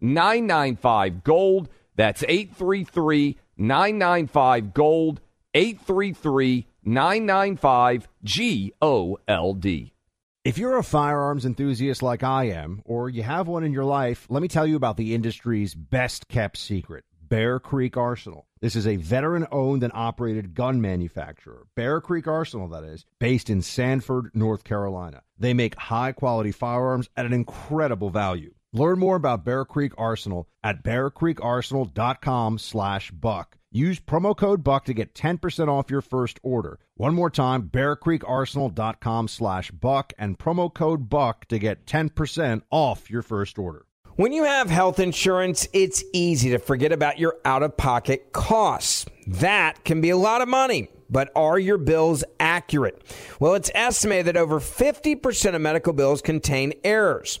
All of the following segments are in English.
995 Gold. That's 833 995 Gold. 833 995 G O L D. If you're a firearms enthusiast like I am, or you have one in your life, let me tell you about the industry's best kept secret Bear Creek Arsenal. This is a veteran owned and operated gun manufacturer, Bear Creek Arsenal, that is, based in Sanford, North Carolina. They make high quality firearms at an incredible value. Learn more about Bear Creek Arsenal at bearcreekarsenal.com slash buck. Use promo code BUCK to get 10% off your first order. One more time, bearcreekarsenal.com slash buck and promo code BUCK to get 10% off your first order. When you have health insurance, it's easy to forget about your out of pocket costs. That can be a lot of money. But are your bills accurate? Well, it's estimated that over 50% of medical bills contain errors.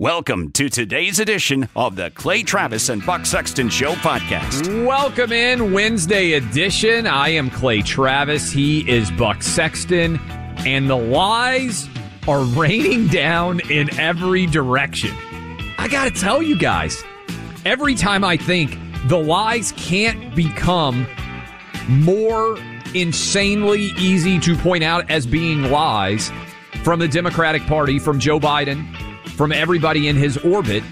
Welcome to today's edition of the Clay Travis and Buck Sexton Show podcast. Welcome in Wednesday edition. I am Clay Travis. He is Buck Sexton. And the lies are raining down in every direction. I got to tell you guys, every time I think the lies can't become more insanely easy to point out as being lies from the Democratic Party, from Joe Biden, from everybody in his orbit,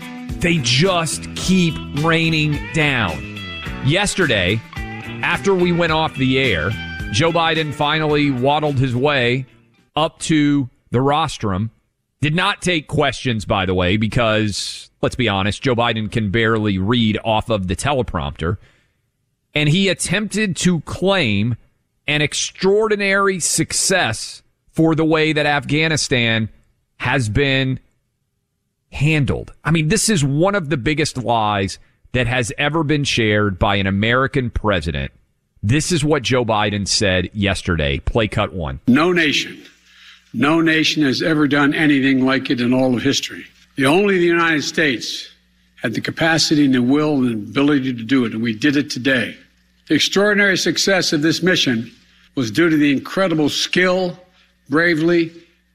they just keep raining down. Yesterday, after we went off the air, Joe Biden finally waddled his way up to the rostrum. Did not take questions, by the way, because let's be honest, Joe Biden can barely read off of the teleprompter. And he attempted to claim an extraordinary success for the way that Afghanistan has been handled. I mean, this is one of the biggest lies that has ever been shared by an American president. This is what Joe Biden said yesterday. Play cut one. No nation, no nation has ever done anything like it in all of history. The only the United States had the capacity and the will and the ability to do it, and we did it today. The extraordinary success of this mission was due to the incredible skill, bravery,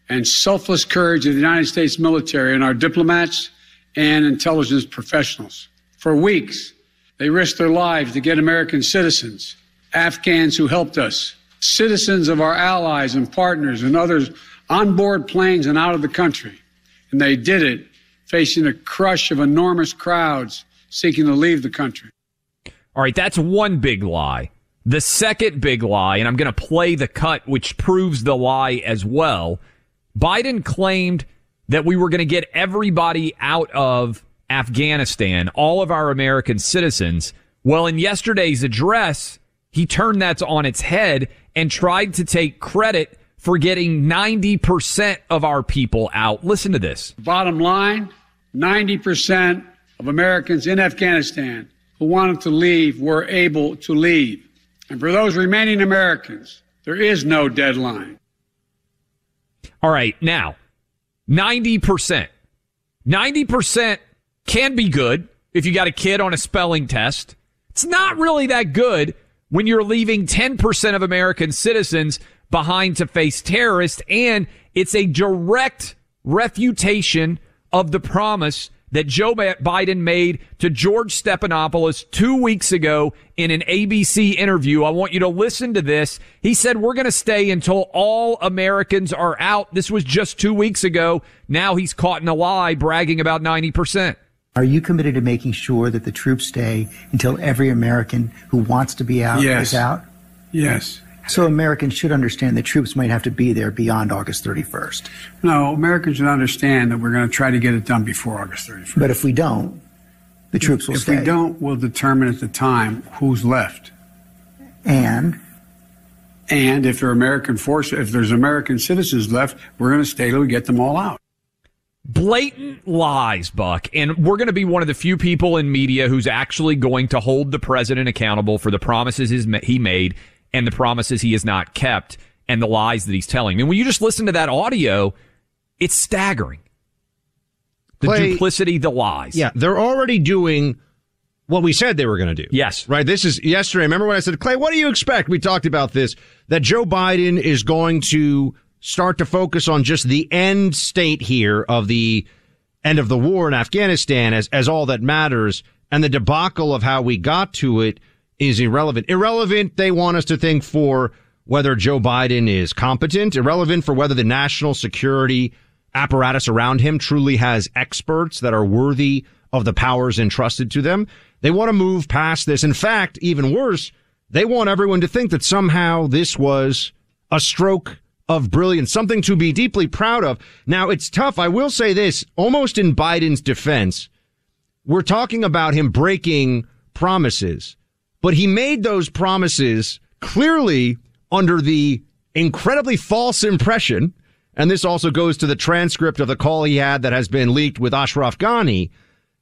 and selfless courage of the United States military and our diplomats and intelligence professionals. For weeks, they risked their lives to get American citizens, Afghans who helped us, citizens of our allies and partners and others on board planes and out of the country. And they did it facing a crush of enormous crowds seeking to leave the country. All right, that's one big lie. The second big lie, and I'm going to play the cut, which proves the lie as well. Biden claimed that we were going to get everybody out of Afghanistan, all of our American citizens. Well, in yesterday's address, he turned that on its head and tried to take credit for getting 90% of our people out. Listen to this. Bottom line 90% of Americans in Afghanistan who wanted to leave were able to leave. And for those remaining Americans, there is no deadline. All right, now, 90%. 90% can be good if you got a kid on a spelling test. It's not really that good when you're leaving 10% of American citizens behind to face terrorists, and it's a direct refutation of the promise that Joe Biden made to George Stephanopoulos two weeks ago in an ABC interview. I want you to listen to this. He said, we're going to stay until all Americans are out. This was just two weeks ago. Now he's caught in a lie bragging about 90%. Are you committed to making sure that the troops stay until every American who wants to be out yes. is out? Yes. So Americans should understand that troops might have to be there beyond August 31st. No, Americans should understand that we're going to try to get it done before August 31st. But if we don't, the troops will if stay. If we don't, we'll determine at the time who's left. And And if there are American forces, if there's American citizens left, we're going to stay till we get them all out. blatant lies, Buck. And we're going to be one of the few people in media who's actually going to hold the president accountable for the promises he made and the promises he has not kept and the lies that he's telling. And when you just listen to that audio, it's staggering. The Clay- duplicity, the lies. Yeah, they're already doing what we said they were going to do. Yes. Right. This is yesterday. Remember when I said, Clay, what do you expect? We talked about this, that Joe Biden is going to start to focus on just the end state here of the end of the war in Afghanistan as, as all that matters. And the debacle of how we got to it is irrelevant. Irrelevant, they want us to think for whether Joe Biden is competent, irrelevant for whether the national security apparatus around him truly has experts that are worthy of the powers entrusted to them. They want to move past this. In fact, even worse, they want everyone to think that somehow this was a stroke of brilliance, something to be deeply proud of. Now, it's tough. I will say this, almost in Biden's defense, we're talking about him breaking promises, but he made those promises clearly under the incredibly false impression. And this also goes to the transcript of the call he had that has been leaked with Ashraf Ghani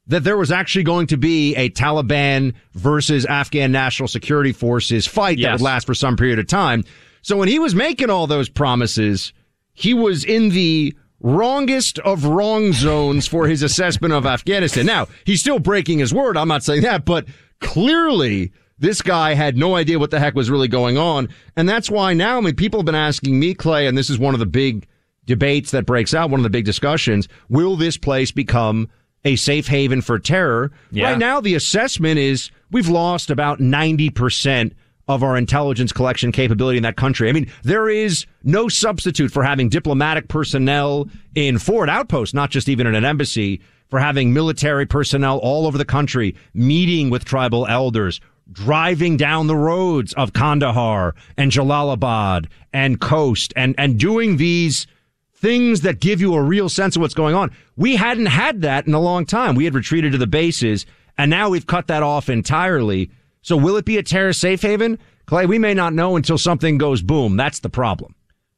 that there was actually going to be a Taliban versus Afghan National Security Forces fight that would last for some period of time. So when he was making all those promises, he was in the wrongest of wrong zones for his assessment of Afghanistan. Now, he's still breaking his word. I'm not saying that, but clearly this guy had no idea what the heck was really going on. And that's why now, I mean, people have been asking me, Clay, and this is one of the big debates that breaks out, one of the big discussions. Will this place become a safe haven for terror? Yeah. Right now, the assessment is we've lost about 90% of our intelligence collection capability in that country. I mean, there is no substitute for having diplomatic personnel in forward outposts, not just even in an embassy, for having military personnel all over the country meeting with tribal elders, driving down the roads of Kandahar and Jalalabad and Khost and, and doing these things that give you a real sense of what's going on. We hadn't had that in a long time. We had retreated to the bases and now we've cut that off entirely. So will it be a terrorist safe haven? Clay, we may not know until something goes boom. That's the problem.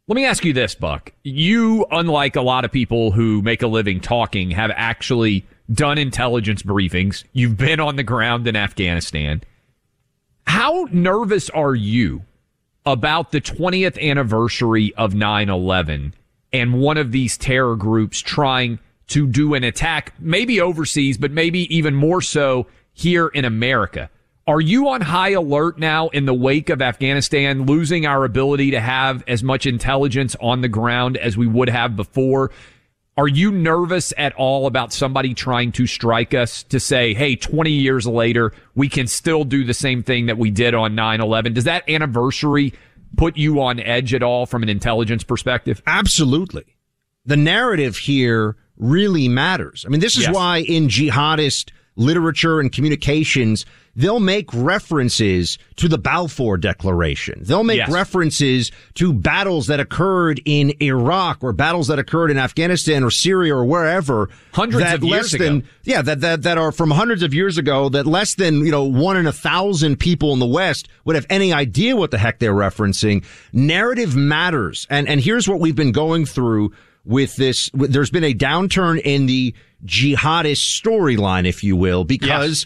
Let me ask you this, Buck. You, unlike a lot of people who make a living talking, have actually done intelligence briefings. You've been on the ground in Afghanistan. How nervous are you about the 20th anniversary of 9 11 and one of these terror groups trying to do an attack, maybe overseas, but maybe even more so here in America? Are you on high alert now in the wake of Afghanistan losing our ability to have as much intelligence on the ground as we would have before? Are you nervous at all about somebody trying to strike us to say, hey, 20 years later, we can still do the same thing that we did on 9 11? Does that anniversary put you on edge at all from an intelligence perspective? Absolutely. The narrative here really matters. I mean, this is Yes. why in jihadist literature and communications, they'll make references to the Balfour Declaration. They'll make Yes. references to battles that occurred in Iraq or battles that occurred in Afghanistan or Syria or wherever. Hundreds that of years less ago. yeah, that, that that are from hundreds of years ago that less than, you know, one in a thousand people in the West would have any idea what the heck they're referencing. Narrative matters. And and here's what we've been going through with this there's been a downturn in the jihadist storyline, if you will, because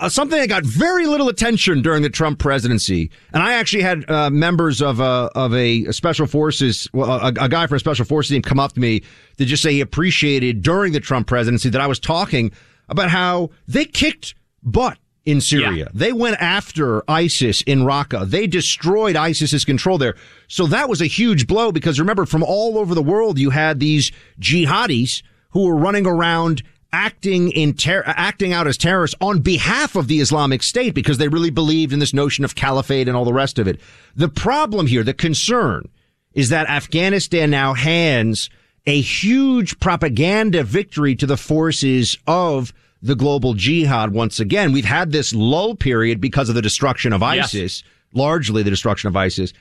uh, something that got very little attention during the Trump presidency. And I actually had uh, members of a of a, a special forces, well, a, a guy from a special forces team, come up to me to just say he appreciated during the Trump presidency that I was talking about how they kicked butt in Syria. Yeah. They went after ISIS in Raqqa. They destroyed ISIS's control there. So that was a huge blow because remember, from all over the world, you had these jihadis who were running around acting in ter- acting out as terrorists on behalf of the Islamic State because they really believed in this notion of caliphate and all the rest of it. The problem here, the concern, is that Afghanistan now hands a huge propaganda victory to the forces of the global jihad once again. We've had this lull period because of the destruction of Yes. ISIS, largely the destruction of ISIS.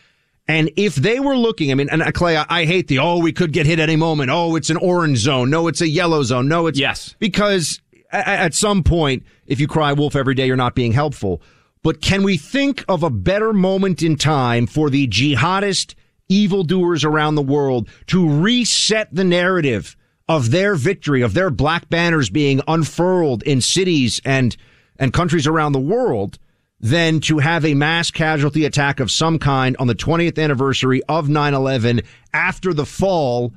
And if they were looking, I mean, and uh, Clay, I, I hate the, oh, we could get hit any moment. Oh, it's an orange zone. No, it's a yellow zone. No, it's, yes. Because at some point, if you cry wolf every day, you're not being helpful. But can we think of a better moment in time for the jihadist evildoers around the world to reset the narrative of their victory, of their black banners being unfurled in cities and, and countries around the world than to have a mass casualty attack of some kind on the 20th anniversary of 9-11 after the fall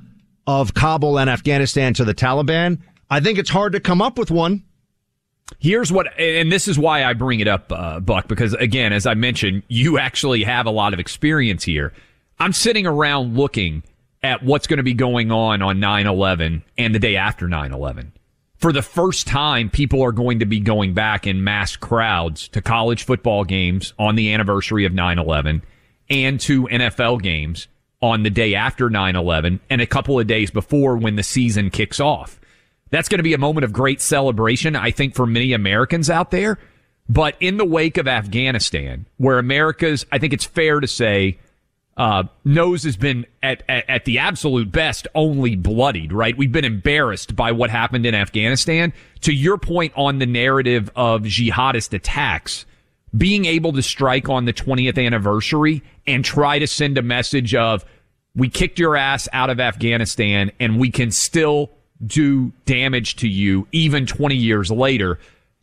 of Kabul and Afghanistan to the Taliban? I think it's hard to come up with one. Here's what, and this is why I bring it up, uh, Buck, because again, as I mentioned, you actually have a lot of experience here. I'm sitting around looking at what's going to be going on on 9-11 and the day after 9-11. For the first time, people are going to be going back in mass crowds to college football games on the anniversary of 9-11 and to NFL games on the day after 9-11 and a couple of days before when the season kicks off. That's going to be a moment of great celebration, I think, for many Americans out there. But in the wake of Afghanistan, where America's, I think it's fair to say, uh, nose has been at, at, at the absolute best only bloodied, right? We've been embarrassed by what happened in Afghanistan. To your point on the narrative of jihadist attacks, being able to strike on the 20th anniversary and try to send a message of, we kicked your ass out of Afghanistan and we can still do damage to you even 20 years later.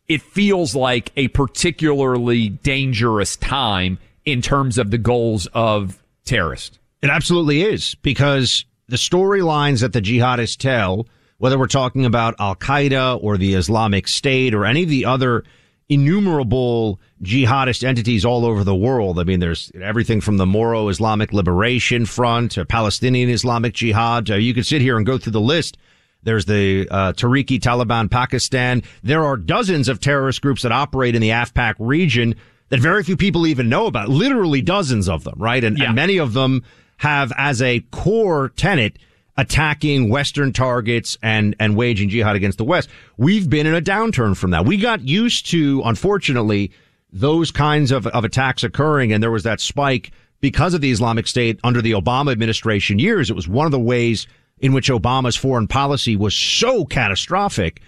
It feels like a particularly dangerous time in terms of the goals of terrorist. It absolutely is because the storylines that the jihadists tell, whether we're talking about Al Qaeda or the Islamic State or any of the other innumerable jihadist entities all over the world. I mean, there's everything from the Moro Islamic Liberation Front to Palestinian Islamic Jihad. Uh, you could sit here and go through the list. There's the uh, Tehrik Taliban Pakistan. There are dozens of terrorist groups that operate in the AfPak region that very few people even know about. Literally dozens of them, right? And, yeah. and many of them have as a core tenet attacking Western targets and, and waging jihad against the West. We've been in a downturn from that. We got used to, unfortunately, those kinds of, of attacks occurring. And there was that spike because of the Islamic State under the Obama administration years. It was one of the ways in which Obama's foreign policy was so catastrophic.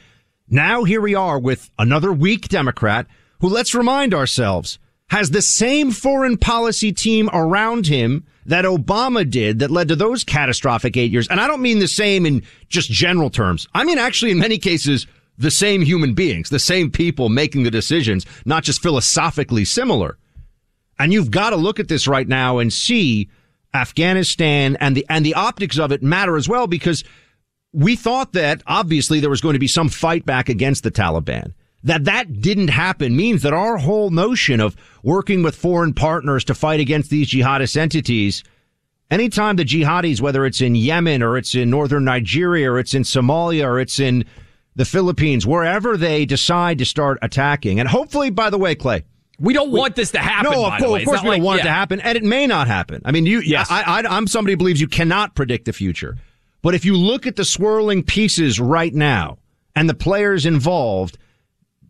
Now here we are with another weak Democrat who, let's remind ourselves, has the same foreign policy team around him that Obama did that led to those catastrophic eight years. And I don't mean the same in just general terms. I mean, actually, in many cases, the same human beings, the same people making the decisions, not just philosophically similar. And you've got to look at this right now and see Afghanistan and the, and the optics of it matter as well because we thought that obviously there was going to be some fight back against the Taliban that that didn't happen means that our whole notion of working with foreign partners to fight against these jihadist entities, anytime the jihadis, whether it's in Yemen or it's in northern Nigeria or it's in Somalia or it's in the Philippines, wherever they decide to start attacking, and hopefully, by the way, Clay, we don't we, want this to happen. No, of, course, of course we like, don't want yeah. it to happen, and it may not happen. I mean, you, yes. I, I, I'm somebody who believes you cannot predict the future, but if you look at the swirling pieces right now and the players involved,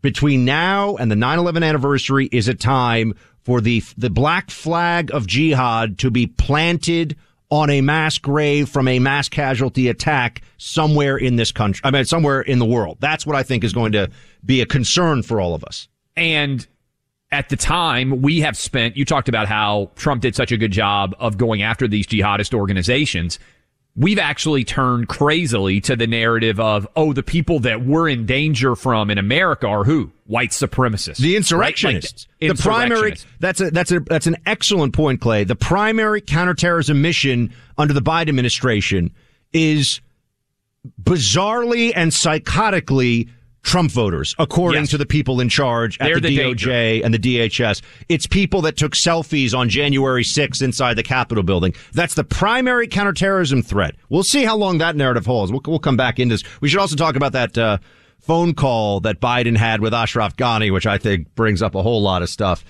between now and the 9-11 anniversary is a time for the, the black flag of jihad to be planted on a mass grave from a mass casualty attack somewhere in this country. I mean, somewhere in the world. That's what I think is going to be a concern for all of us. And at the time, we have spent, you talked about how Trump did such a good job of going after these jihadist organizations we've actually turned crazily to the narrative of, oh, the people that we're in danger from in America are who? White supremacists. The insurrectionists. Right? Like the, the primary, that's a, that's a, that's an excellent point, Clay. The primary counterterrorism mission under the Biden administration is bizarrely and psychotically Trump voters, according yes. to the people in charge at the, the, DOJ and the DHS. It's people that took selfies on January 6th inside the Capitol building. That's the primary counterterrorism threat. We'll see how long that narrative holds. We'll, we'll come back into this. We should also talk about that uh, phone call that Biden had with Ashraf Ghani, which I think brings up a whole lot of stuff.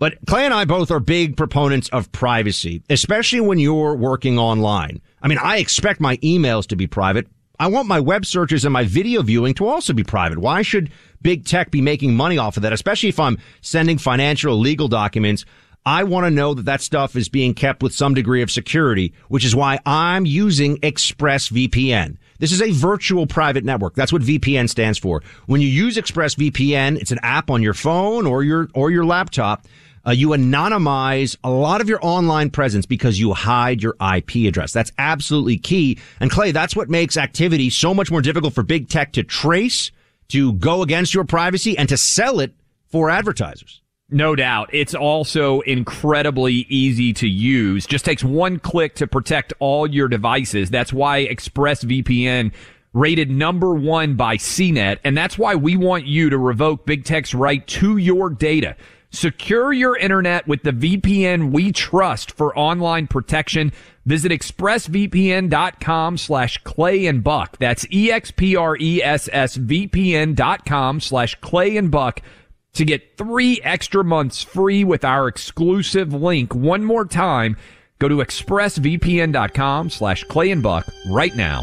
But Clay and I both are big proponents of privacy, especially when you're working online. I mean, I expect my emails to be private. I want my web searches and my video viewing to also be private. Why should big tech be making money off of that? Especially if I'm sending financial legal documents. I want to know that that stuff is being kept with some degree of security, which is why I'm using ExpressVPN. This is a virtual private network. That's what VPN stands for. When you use ExpressVPN, it's an app on your phone or your or your laptop. Uh, you anonymize a lot of your online presence because you hide your IP address. That's absolutely key. And Clay, that's what makes activity so much more difficult for big tech to trace, to go against your privacy, and to sell it for advertisers. No doubt. It's also incredibly easy to use. Just takes one click to protect all your devices. That's why ExpressVPN rated number one by CNET. And that's why we want you to revoke big tech's right to your data. Secure your internet with the VPN we trust for online protection. Visit expressvpn.com slash clay and buck. That's E-X-P-R-E-S-S-V-P-N dot com slash clay and buck to get three extra months free with our exclusive link. One more time, go to expressvpn.com slash clay and buck right now.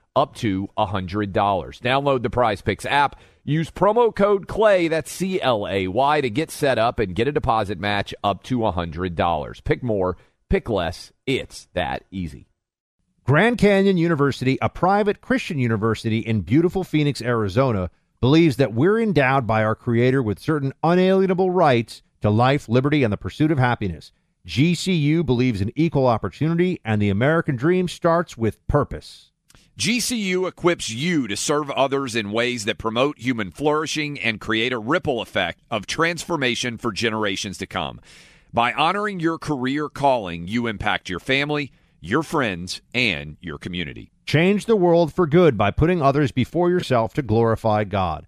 up to $100. Download the Prize Picks app Use promo code CLAY, that's C L A Y, to get set up and get a deposit match up to $100. Pick more, pick less. It's that easy. Grand Canyon University, a private Christian university in beautiful Phoenix, Arizona, believes that we're endowed by our Creator with certain unalienable rights to life, liberty, and the pursuit of happiness. GCU believes in equal opportunity, and the American dream starts with purpose. GCU equips you to serve others in ways that promote human flourishing and create a ripple effect of transformation for generations to come. By honoring your career calling, you impact your family, your friends, and your community. Change the world for good by putting others before yourself to glorify God.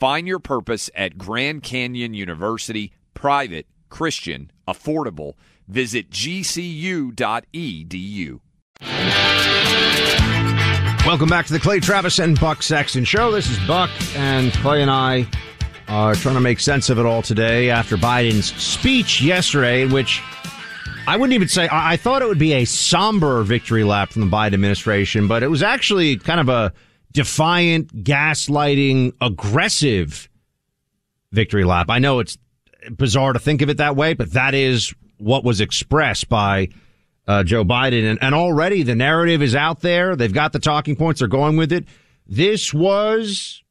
Find your purpose at Grand Canyon University, private, Christian, affordable. Visit gcu.edu. Welcome back to the Clay Travis and Buck Sexton Show. This is Buck, and Clay and I are trying to make sense of it all today after Biden's speech yesterday, in which I wouldn't even say, I, I thought it would be a somber victory lap from the Biden administration, but it was actually kind of a defiant, gaslighting, aggressive victory lap. I know it's bizarre to think of it that way, but that is what was expressed by uh, Joe Biden. And, and already the narrative is out there. They've got the talking points. They're going with it. This was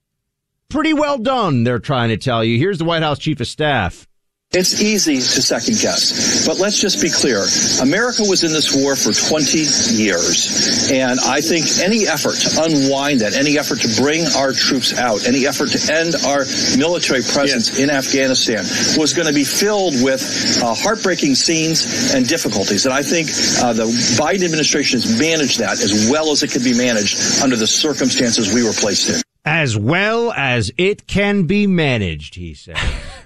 pretty well done, they're trying to tell you. Here's the White House chief of staff. It's easy to second guess, but let's just be clear. America was in this war for 20 years, and I think any effort to unwind that, any effort to bring our troops out, any effort to end our military presence yes. in Afghanistan was going to be filled with uh, heartbreaking scenes and difficulties. And I think uh, the Biden administration has managed that as well as it could be managed under the circumstances we were placed in. As well as it can be managed, he said.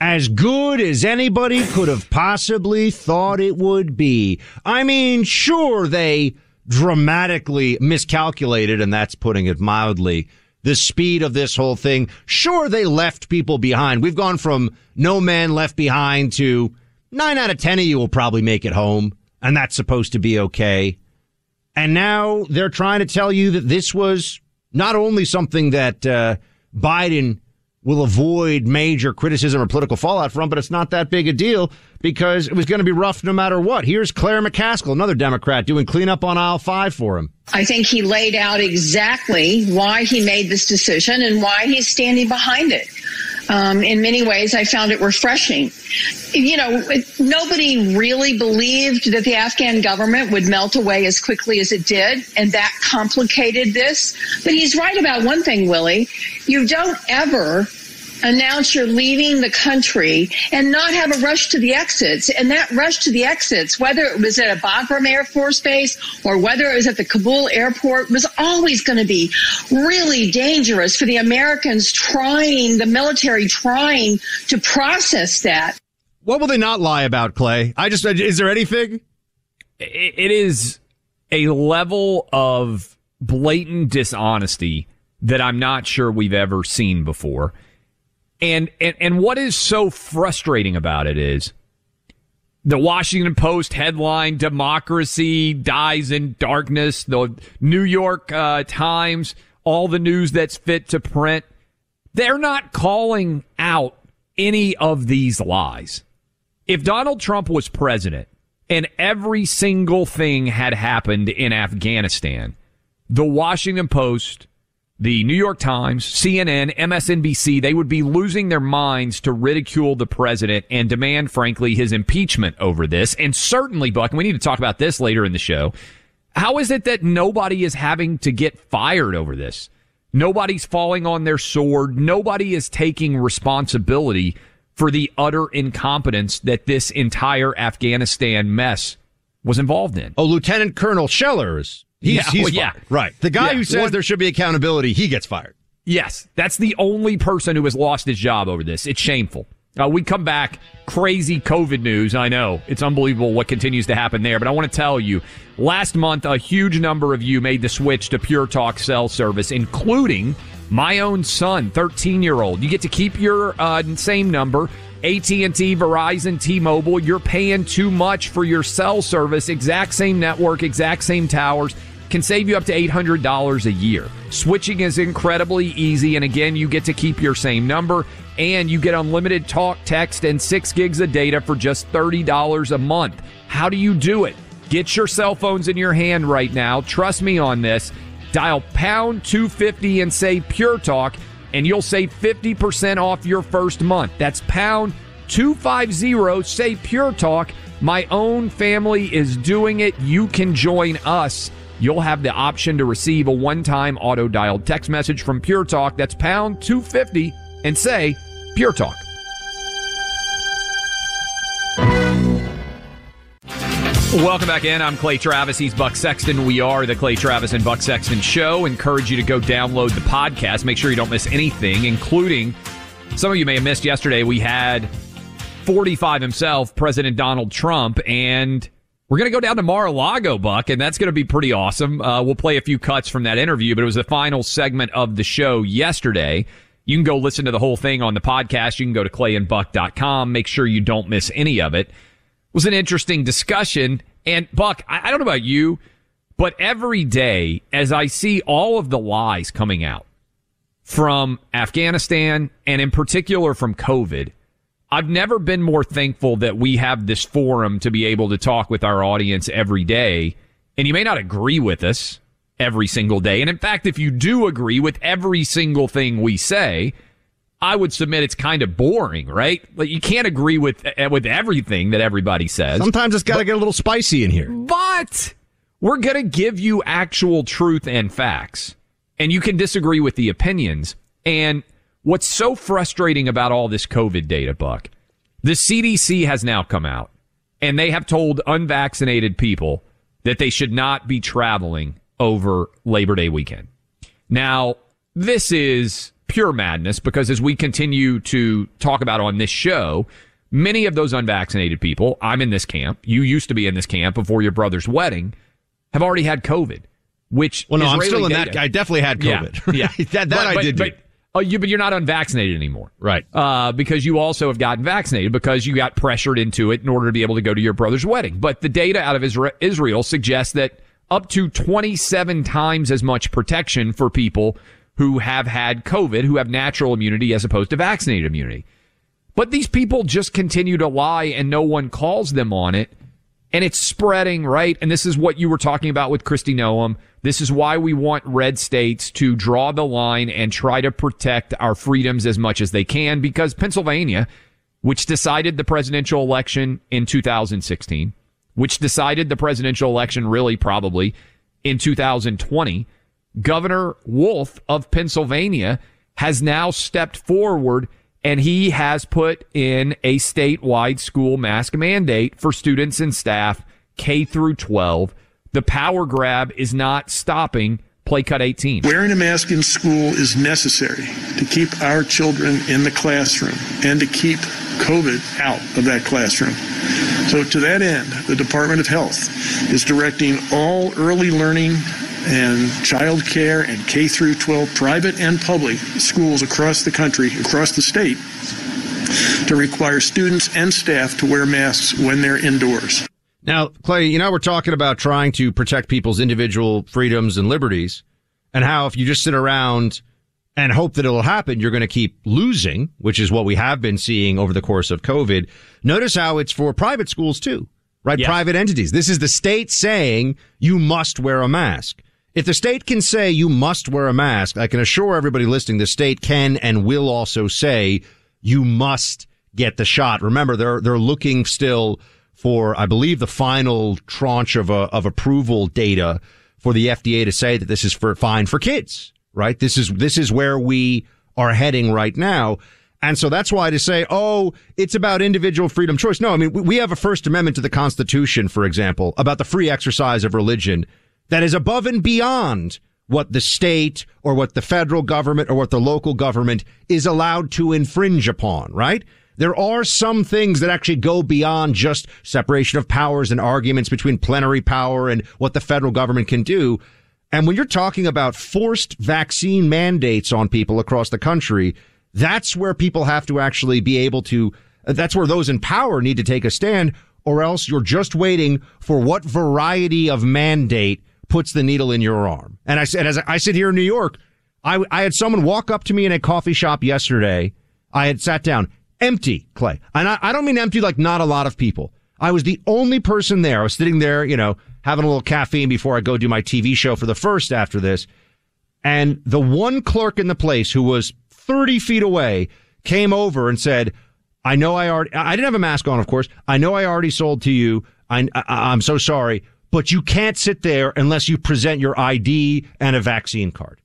as good as anybody could have possibly thought it would be. I mean, sure, they dramatically miscalculated, and that's putting it mildly, the speed of this whole thing. Sure, they left people behind. We've gone from no man left behind to nine out of 10 of you will probably make it home, and that's supposed to be okay. And now they're trying to tell you that this was not only something that uh, Biden will avoid major criticism or political fallout from, but it's not that big a deal because it was going to be rough no matter what. Here's Claire McCaskill, another Democrat, doing cleanup on aisle five for him. I think he laid out exactly why he made this decision and why he's standing behind it. Um, in many ways, I found it refreshing. You know, nobody really believed that the Afghan government would melt away as quickly as it did, and that complicated this. But he's right about one thing, Willie. You don't ever announce you're leaving the country and not have a rush to the exits. And that rush to the exits, whether it was at a Bagram Air Force Base or whether it was at the Kabul airport, was always going to be really dangerous for the Americans trying, the military trying to process that. What will they not lie about, Clay? I just, is there anything? It is a level of blatant dishonesty that I'm not sure we've ever seen before. And, and, and what is so frustrating about it is the Washington Post headline, democracy dies in darkness, the New York uh, Times, all the news that's fit to print. They're not calling out any of these lies. If Donald Trump was president and every single thing had happened in Afghanistan, the Washington Post, the New York Times, CNN, MSNBC, they would be losing their minds to ridicule the president and demand, frankly, his impeachment over this. And certainly, Buck, and we need to talk about this later in the show. How is it that nobody is having to get fired over this? Nobody's falling on their sword. Nobody is taking responsibility for the utter incompetence that this entire Afghanistan mess was involved in. Oh, Lieutenant Colonel Scheller's He's, yeah, he's well, yeah. right. The guy yeah. who says there should be accountability, he gets fired. Yes, that's the only person who has lost his job over this. It's shameful. Uh, we come back, crazy COVID news. I know it's unbelievable what continues to happen there, but I want to tell you, last month a huge number of you made the switch to Pure Talk cell service, including my own son, 13 year old. You get to keep your uh, same number. AT&T, Verizon, T-Mobile, you're paying too much for your cell service. Exact same network, exact same towers can save you up to $800 a year. Switching is incredibly easy, and again, you get to keep your same number, and you get unlimited talk, text, and six gigs of data for just $30 a month. How do you do it? Get your cell phones in your hand right now. Trust me on this. Dial pound 250 and say Pure Talk, and you'll save 50% off your first month. That's pound 250, say Pure Talk. My own family is doing it. You can join us you'll have the option to receive a one time auto dialed text message from Pure Talk. That's pound 250 and say Pure Talk. Welcome back in. I'm Clay Travis. He's Buck Sexton. We are the Clay Travis and Buck Sexton Show. Encourage you to go download the podcast. Make sure you don't miss anything, including some of you may have missed yesterday. We had 45 himself, President Donald Trump, and we're going to go down to Mar-a-Lago, Buck, and that's going to be pretty awesome. Uh, we'll play a few cuts from that interview, but it was the final segment of the show yesterday. You can go listen to the whole thing on the podcast. You can go to clayandbuck.com. Make sure you don't miss any of it. was an interesting discussion. And Buck, I, I don't know about you, but every day as I see all of the lies coming out from Afghanistan and in particular from COVID, I've never been more thankful that we have this forum to be able to talk with our audience every day. And you may not agree with us every single day. And in fact, if you do agree with every single thing we say, I would submit it's kind of boring, right? Like you can't agree with eh, with everything that everybody says. Sometimes it's got to get a little spicy in here. But we're going to give you actual truth and facts. And you can disagree with the opinions. And what's so frustrating about all this COVID data, Buck, the CDC has now come out and they have told unvaccinated people that they should not be traveling over Labor Day weekend. Now, this is pure madness because as we continue to talk about on this show, many of those unvaccinated people, I'm in this camp, you used to be in this camp before your brother's wedding, have already had COVID. Which well, no, Israeli I'm still in data, that. I definitely had COVID. Yeah, yeah. that, that but, I but, did. But, do. Oh, you, but you're not unvaccinated anymore, right? Uh, because you also have gotten vaccinated because you got pressured into it in order to be able to go to your brother's wedding. But the data out of Israel, Israel suggests that up to 27 times as much protection for people who have had COVID, who have natural immunity as opposed to vaccinated immunity. But these people just continue to lie and no one calls them on it. And it's spreading, right? And this is what you were talking about with Kristi Noem. This is why we want red states to draw the line and try to protect our freedoms as much as they can because Pennsylvania, which decided the presidential election in 2016, which decided the presidential election really probably in 2020, Governor Wolf of Pennsylvania has now stepped forward and he has put in a statewide school mask mandate for students and staff K through 12. The power grab is not stopping play cut 18. Wearing a mask in school is necessary to keep our children in the classroom and to keep COVID out of that classroom. So, to that end, the Department of Health is directing all early learning and child care and K through 12 private and public schools across the country, across the state, to require students and staff to wear masks when they're indoors. Now, Clay, you know, we're talking about trying to protect people's individual freedoms and liberties, and how if you just sit around and hope that it'll happen, you're going to keep losing, which is what we have been seeing over the course of COVID. Notice how it's for private schools too, right? Yeah. Private entities. This is the state saying you must wear a mask. If the state can say you must wear a mask, I can assure everybody listening, the state can and will also say you must get the shot. Remember, they're, they're looking still for, I believe, the final tranche of, uh, of approval data for the FDA to say that this is for fine for kids, right? This is, this is where we are heading right now. And so that's why to say, oh, it's about individual freedom choice. No, I mean, we have a First Amendment to the Constitution, for example, about the free exercise of religion that is above and beyond what the state or what the federal government or what the local government is allowed to infringe upon, right? There are some things that actually go beyond just separation of powers and arguments between plenary power and what the federal government can do. And when you're talking about forced vaccine mandates on people across the country, that's where people have to actually be able to, that's where those in power need to take a stand, or else you're just waiting for what variety of mandate puts the needle in your arm. And I said, as I sit here in New York, I, I had someone walk up to me in a coffee shop yesterday. I had sat down empty, Clay. And I, I don't mean empty like not a lot of people. I was the only person there. I was sitting there, you know, having a little caffeine before I go do my TV show for the first after this. And the one clerk in the place who was 30 feet away came over and said, I know I already, I didn't have a mask on, of course. I know I already sold to you. I, I, I'm so sorry, but you can't sit there unless you present your ID and a vaccine card.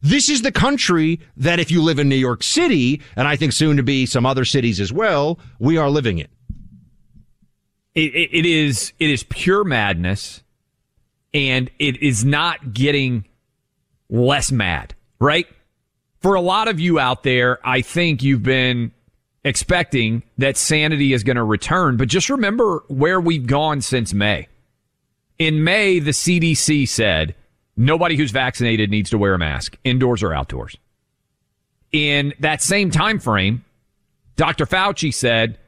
This is the country that if you live in New York City, and I think soon to be some other cities as well, we are living in. It, it, it is it is pure madness, and it is not getting less mad, right? For a lot of you out there, I think you've been expecting that sanity is going to return, but just remember where we've gone since May. In May, the CDC said nobody who's vaccinated needs to wear a mask, indoors or outdoors. In that same time frame, Dr. Fauci said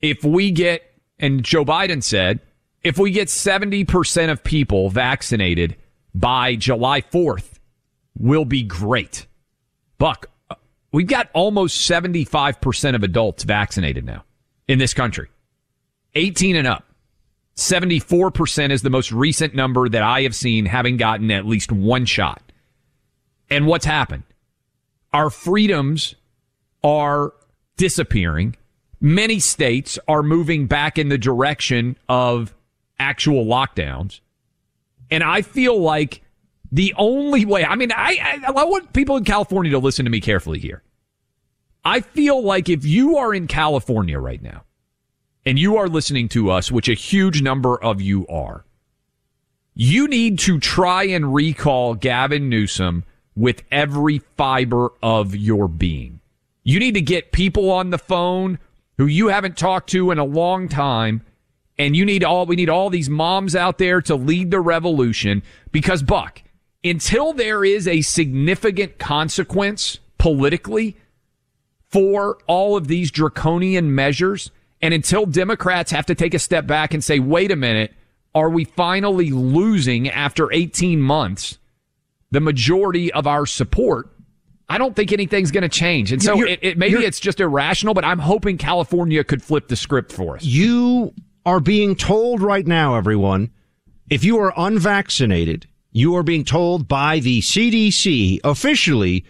if we get and Joe Biden said, if we get 70% of people vaccinated by July 4th, we'll be great. Buck, we've got almost 75% of adults vaccinated now in this country. 18 and up. 74% is the most recent number that I have seen having gotten at least one shot. And what's happened? Our freedoms are disappearing. Many states are moving back in the direction of actual lockdowns. And I feel like the only way, I mean, I, I, I want people in California to listen to me carefully here. I feel like if you are in California right now and you are listening to us, which a huge number of you are, you need to try and recall Gavin Newsom with every fiber of your being. You need to get people on the phone who you haven't talked to in a long time. And you need all, we need all these moms out there to lead the revolution because Buck, until there is a significant consequence politically for all of these draconian measures, and until Democrats have to take a step back and say, wait a minute, are we finally losing after 18 months the majority of our support? I don't think anything's going to change. And so it, it, maybe it's just irrational, but I'm hoping California could flip the script for us. You are being told right now, everyone, if you are unvaccinated, you are being told by the CDC officially,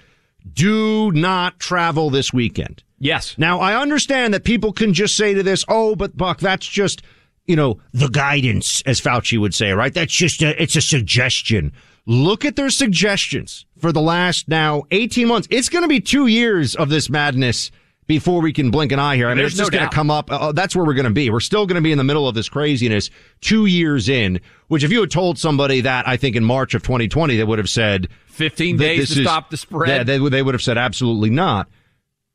do not travel this weekend. Yes. Now, I understand that people can just say to this, oh, but Buck, that's just, you know, the guidance, as Fauci would say, right? That's just a, it's a suggestion. Look at their suggestions for the last now 18 months. It's going to be two years of this madness before we can blink an eye here. I mean, There's it's just no going to come up. Uh, that's where we're going to be. We're still going to be in the middle of this craziness two years in, which if you had told somebody that, I think in March of 2020, they would have said 15 days to is- stop the spread. Yeah, they, they would have said absolutely not.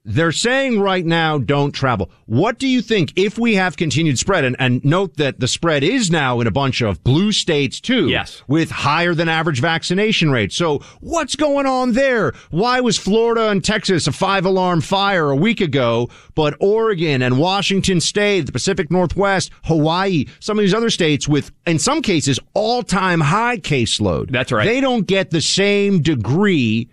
They're saying right now, don't travel. What do you think if we have continued spread? And, and note that the spread is now in a bunch of blue states too. Yes. With higher than average vaccination rates. So what's going on there? Why was Florida and Texas a five alarm fire a week ago, but Oregon and Washington State, the Pacific Northwest, Hawaii, some of these other states with, in some cases, all time high caseload. That's right. They don't get the same degree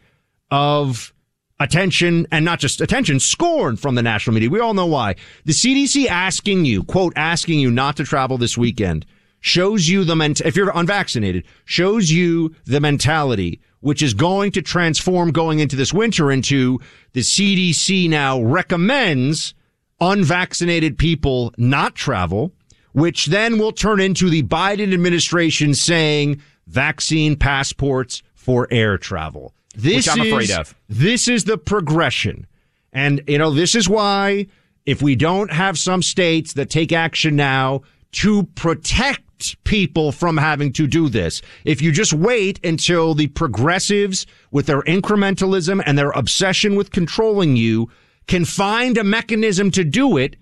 of attention and not just attention, scorn from the national media. We all know why. The CDC asking you, quote, asking you not to travel this weekend shows you the ment, if you're unvaccinated, shows you the mentality, which is going to transform going into this winter into the CDC now recommends unvaccinated people not travel, which then will turn into the Biden administration saying vaccine passports for air travel. This Which I'm is, afraid of. This is the progression. And, you know, this is why if we don't have some states that take action now to protect people from having to do this, if you just wait until the progressives with their incrementalism and their obsession with controlling you can find a mechanism to do it,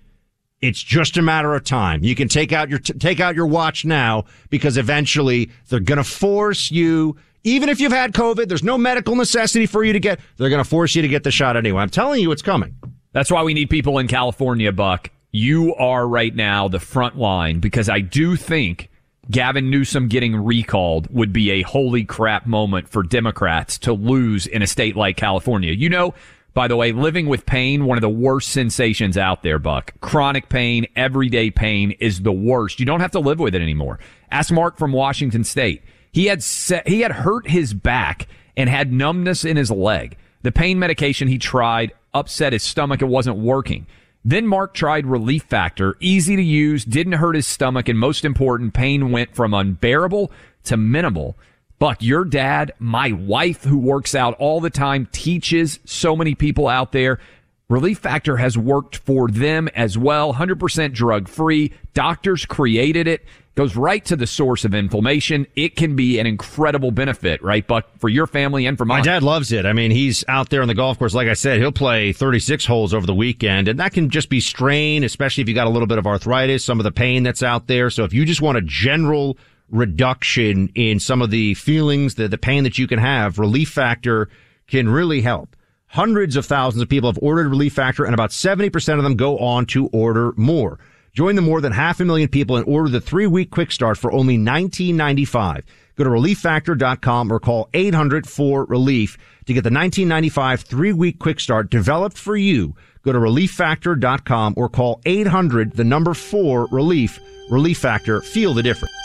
it's just a matter of time. You can take out your take out your watch now because eventually they're going to force you. Even if you've had COVID, there's no medical necessity for you to get. They're going to force you to get the shot anyway. I'm telling you, it's coming. That's why we need people in California, Buck. You are right now the front line because I do think Gavin Newsom getting recalled would be a holy crap moment for Democrats to lose in a state like California. You know, by the way, living with pain, one of the worst sensations out there, Buck. Chronic pain, everyday pain is the worst. You don't have to live with it anymore. Ask Mark from Washington State. He had set, he had hurt his back and had numbness in his leg. The pain medication he tried upset his stomach. It wasn't working. Then Mark tried Relief Factor, easy to use, didn't hurt his stomach, and most important, pain went from unbearable to minimal. Buck, your dad, my wife who works out all the time, teaches so many people out there. Relief Factor has worked for them as well. 100% drug free. Doctors created it. Goes right to the source of inflammation. It can be an incredible benefit, right, Buck, for your family and for My dad loves it. I mean, he's out there on the golf course. Like I said, he'll play 36 holes over the weekend, and that can just be strain, especially if you got a little bit of arthritis, some of the pain that's out there. So if you just want a general reduction in some of the feelings, the, the pain that you can have, Relief Factor can really help. Hundreds of thousands of people have ordered Relief Factor, and about 70% of them go on to order more. Join the more than half a million people and order the three week quick start for only $19.95. Go to relieffactor.com or call 800 4 relief to get the 1995 three week quick start developed for you. Go to relieffactor.com or call 800 the number 4 relief. Relief Factor. Feel the difference.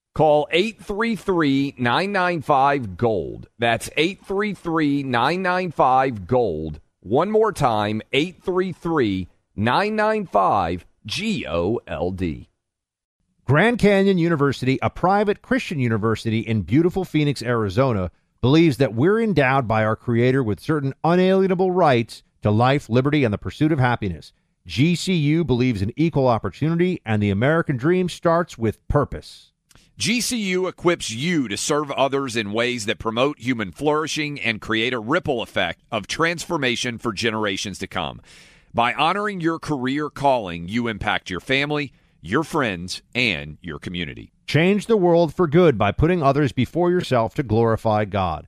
Call 833 995 Gold. That's 833 995 Gold. One more time 833 995 G O L D. Grand Canyon University, a private Christian university in beautiful Phoenix, Arizona, believes that we're endowed by our Creator with certain unalienable rights to life, liberty, and the pursuit of happiness. GCU believes in equal opportunity, and the American dream starts with purpose. GCU equips you to serve others in ways that promote human flourishing and create a ripple effect of transformation for generations to come. By honoring your career calling, you impact your family, your friends, and your community. Change the world for good by putting others before yourself to glorify God.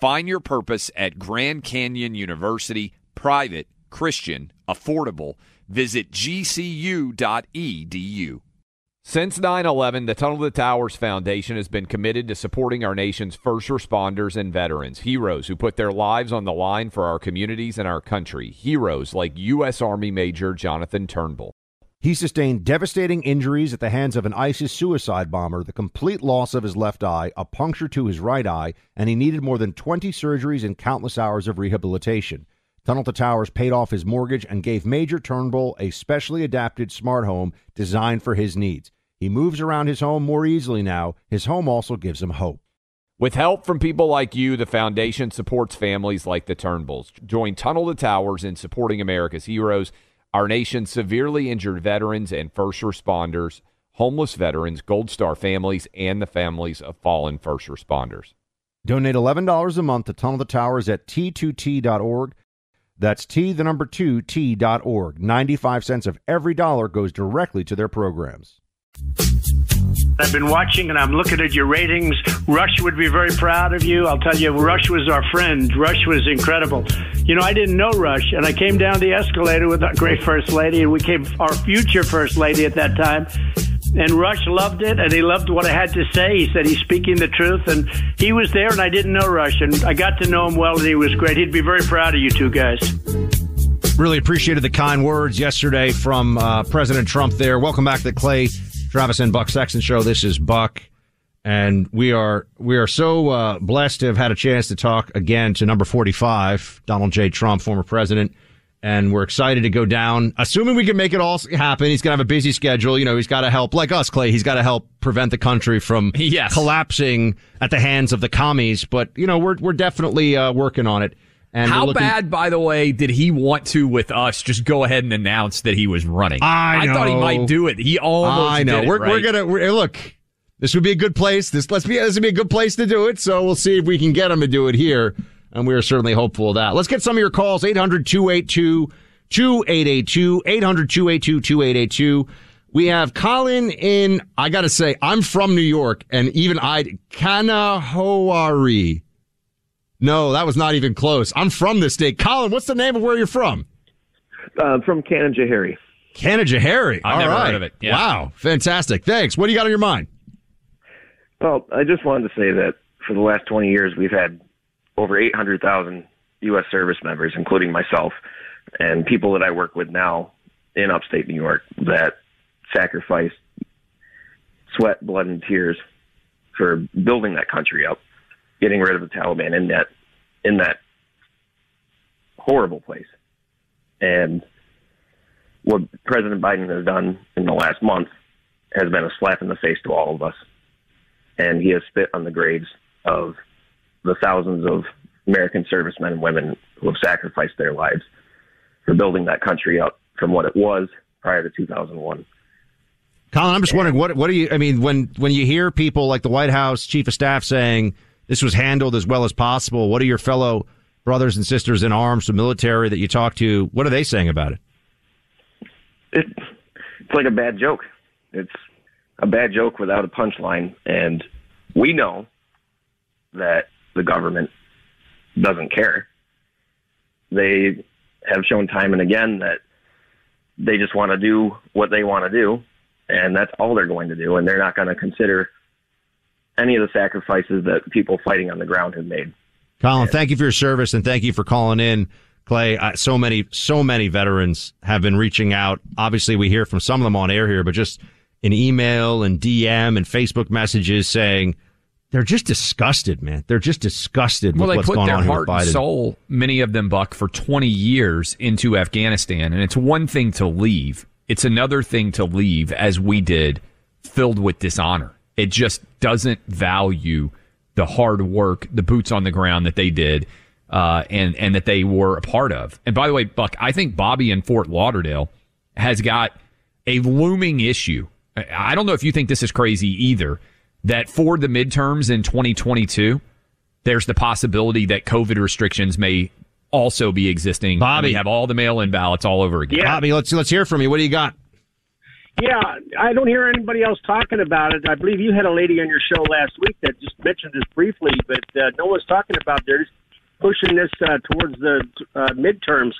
Find your purpose at Grand Canyon University, private, Christian, affordable. Visit gcu.edu. Since 9 11, the Tunnel to Towers Foundation has been committed to supporting our nation's first responders and veterans, heroes who put their lives on the line for our communities and our country, heroes like U.S. Army Major Jonathan Turnbull. He sustained devastating injuries at the hands of an ISIS suicide bomber, the complete loss of his left eye, a puncture to his right eye, and he needed more than 20 surgeries and countless hours of rehabilitation. Tunnel to Towers paid off his mortgage and gave Major Turnbull a specially adapted smart home designed for his needs. He moves around his home more easily now. His home also gives him hope. With help from people like you, the foundation supports families like the Turnbulls. Join Tunnel to Towers in supporting America's heroes our nation's severely injured veterans and first responders, homeless veterans, Gold Star families, and the families of fallen first responders. Donate $11 a month to Tunnel the Towers at t2t.org. That's T, the number two, T.org. 95 cents of every dollar goes directly to their programs. I've been watching and I'm looking at your ratings. Rush would be very proud of you. I'll tell you, Rush was our friend. Rush was incredible. You know, I didn't know Rush, and I came down the escalator with our great first lady, and we came our future first lady at that time. And Rush loved it, and he loved what I had to say. He said he's speaking the truth, and he was there, and I didn't know Rush, and I got to know him well, and he was great. He'd be very proud of you two guys. Really appreciated the kind words yesterday from uh, President Trump there. Welcome back to the Clay Travis and Buck Sexton show. This is Buck, and we are we are so uh, blessed to have had a chance to talk again to number forty five, Donald J. Trump, former president, and we're excited to go down. Assuming we can make it all happen, he's gonna have a busy schedule. You know, he's got to help, like us, Clay. He's got to help prevent the country from yes. collapsing at the hands of the commies. But you know, we're we're definitely uh, working on it. And How looking... bad, by the way, did he want to with us just go ahead and announce that he was running? I, I thought he might do it. He almost. I know. We're right? we're gonna we're, look. This would be a good place. This let's be this would be a good place to do it. So we'll see if we can get him to do it here, and we are certainly hopeful of that. Let's get some of your calls. 800-282-2882. 800-282-2882. We have Colin in, I got to say, I'm from New York, and even I, Kanahowari. No, that was not even close. I'm from this state. Colin, what's the name of where you're from? Uh, from Canajoharie. Canajoharie. I've All never right. heard of it. Yeah. Wow. Fantastic. Thanks. What do you got on your mind? Well, I just wanted to say that for the last 20 years, we've had over 800,000 U.S. service members, including myself, and people that I work with now in upstate New York that sacrificed sweat, blood, and tears for building that country up, getting rid of the Taliban in that in that horrible place. And what President Biden has done in the last month has been a slap in the face to all of us. And he has spit on the graves of the thousands of American servicemen and women who have sacrificed their lives for building that country up from what it was prior to 2001. Colin, I'm just wondering what what do you I mean when when you hear people like the White House chief of staff saying this was handled as well as possible, what are your fellow brothers and sisters in arms, the military that you talk to, what are they saying about it? It, it's like a bad joke. It's a bad joke without a punchline. And we know that the government doesn't care. They have shown time and again that they just want to do what they want to do, and that's all they're going to do. And they're not going to consider any of the sacrifices that people fighting on the ground have made. Colin, thank you for your service and thank you for calling in. Clay, uh, so many, so many veterans have been reaching out. Obviously, we hear from some of them on air here, but just in email and DM and Facebook messages saying they're just disgusted, man. They're just disgusted Well, with they what's put going their on here heart with and Biden. soul, many of them, Buck, for 20 years into Afghanistan. And it's one thing to leave. It's another thing to leave, as we did, filled with dishonor. It just doesn't value the hard work, the boots on the ground that they did, uh, and, and that they were a part of. And by the way, Buck, I think Bobby in Fort Lauderdale has got a looming issue. I- I don't know if you think this is crazy either, that for the midterms in 2022, there's the possibility that COVID restrictions may also be existing. Bobby. We have all the mail-in ballots all over again. Bobby, let's let's hear from you. What do you got? Yeah, I don't hear anybody else talking about it. I believe you had a lady on your show last week that just mentioned this briefly, but uh, no one's talking about. They're just pushing this uh, towards the uh, midterms,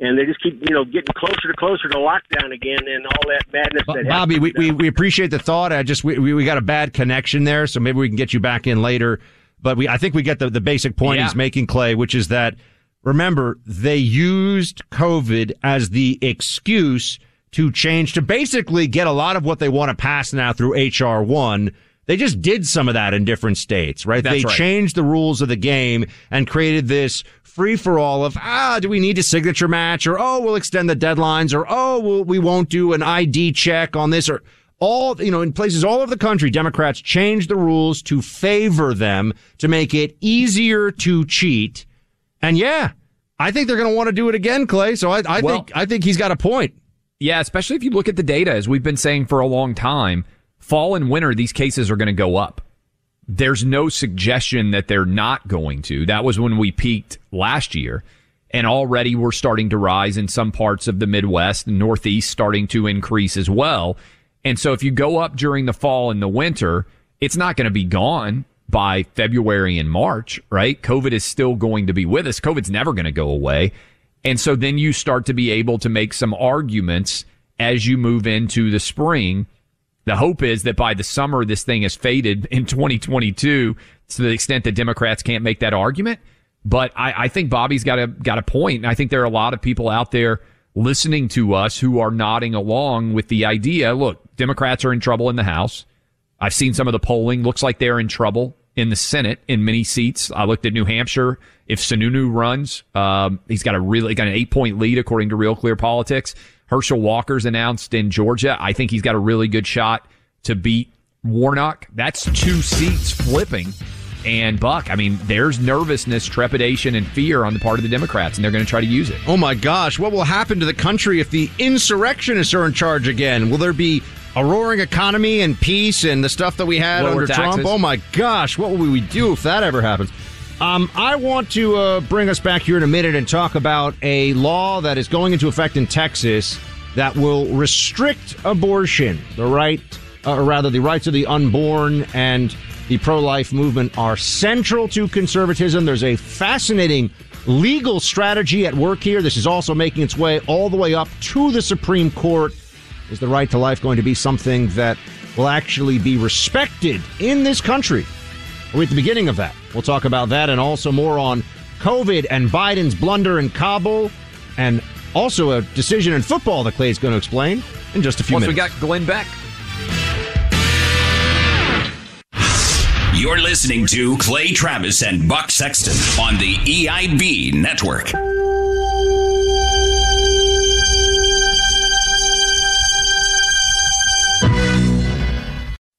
and they just keep you know getting closer to closer to lockdown again and all that madness. that Bobby, we, we, we appreciate the thought. I just we, we we got a bad connection there, so maybe we can get you back in later. But we I think we get the, the basic point Yeah. he's making, Clay, which is that remember they used COVID as the excuse to change to basically get a lot of what they want to pass now through HR one. They just did some of that in different states, right? That's they right. changed the rules of the game and created this free for all of ah, do we need a signature match or oh, we'll extend the deadlines or oh, we'll, we won't do an ID check on this or all you know in places all over the country. Democrats changed the rules to favor them to make it easier to cheat. And yeah, I think they're going to want to do it again, Clay. So I, I Well- think I think he's got a point. Yeah, especially if you look at the data, as we've been saying for a long time, fall and winter, these cases are going to go up. There's no suggestion that they're not going to. That was when we peaked last year. And already we're starting to rise in some parts of the Midwest and Northeast starting to increase as well. And so if you go up during the fall and the winter, it's not going to be gone by February and March, right? COVID is still going to be with us. COVID's never going to go away. And so then you start to be able to make some arguments as you move into the spring. The hope is that by the summer, this thing has faded in 2022 to the extent that Democrats can't make that argument. But I, I think Bobby's got a, got a point. And I think there are a lot of people out there listening to us who are nodding along with the idea. Look, Democrats are in trouble in the House. I've seen some of the polling. Looks like they're in trouble in the Senate in many seats. I looked at New Hampshire. If Sununu runs, um, he's got a really got an eight point lead according to Real Clear Politics. Herschel Walker's announced in Georgia. I think he's got a really good shot to beat Warnock. That's two seats flipping. And Buck, I mean, there's nervousness, trepidation, and fear on the part of the Democrats, and they're going to try to use it. Oh my gosh, what will happen to the country if the insurrectionists are in charge again? Will there be a roaring economy and peace and the stuff that we had Lower under Trump? Oh my gosh, what will we do if that ever happens? Um, I want to uh, bring us back here in a minute and talk about a law that is going into effect in Texas that will restrict abortion. The right, uh, or rather, the rights of the unborn and the pro life movement are central to conservatism. There's a fascinating legal strategy at work here. This is also making its way all the way up to the Supreme Court. Is the right to life going to be something that will actually be respected in this country? Are we at the beginning of that? We'll talk about that and also more on COVID and Biden's blunder in Kabul and also a decision in football that Clay's going to explain in just a few Plus, minutes. we got Glenn Beck. You're listening to Clay Travis and Buck Sexton on the EIB network.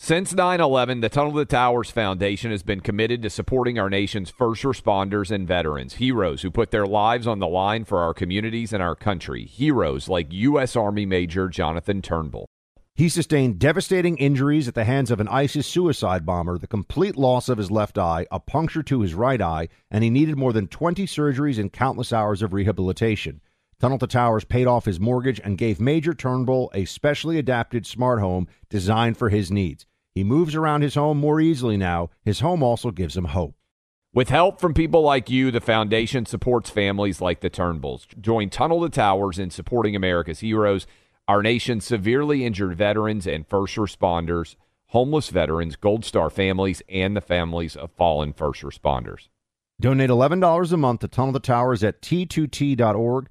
Since 9 11, the Tunnel to Towers Foundation has been committed to supporting our nation's first responders and veterans, heroes who put their lives on the line for our communities and our country, heroes like U.S. Army Major Jonathan Turnbull. He sustained devastating injuries at the hands of an ISIS suicide bomber, the complete loss of his left eye, a puncture to his right eye, and he needed more than 20 surgeries and countless hours of rehabilitation. Tunnel to Towers paid off his mortgage and gave Major Turnbull a specially adapted smart home designed for his needs. He moves around his home more easily now. His home also gives him hope. With help from people like you, the foundation supports families like the Turnbulls. Join Tunnel to Towers in supporting America's heroes, our nation's severely injured veterans and first responders, homeless veterans, Gold Star families, and the families of fallen first responders. Donate $11 a month to Tunnel to Towers at T2T.org.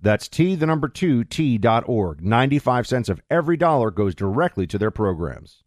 That's T, the number two, T.org. 95 cents of every dollar goes directly to their programs.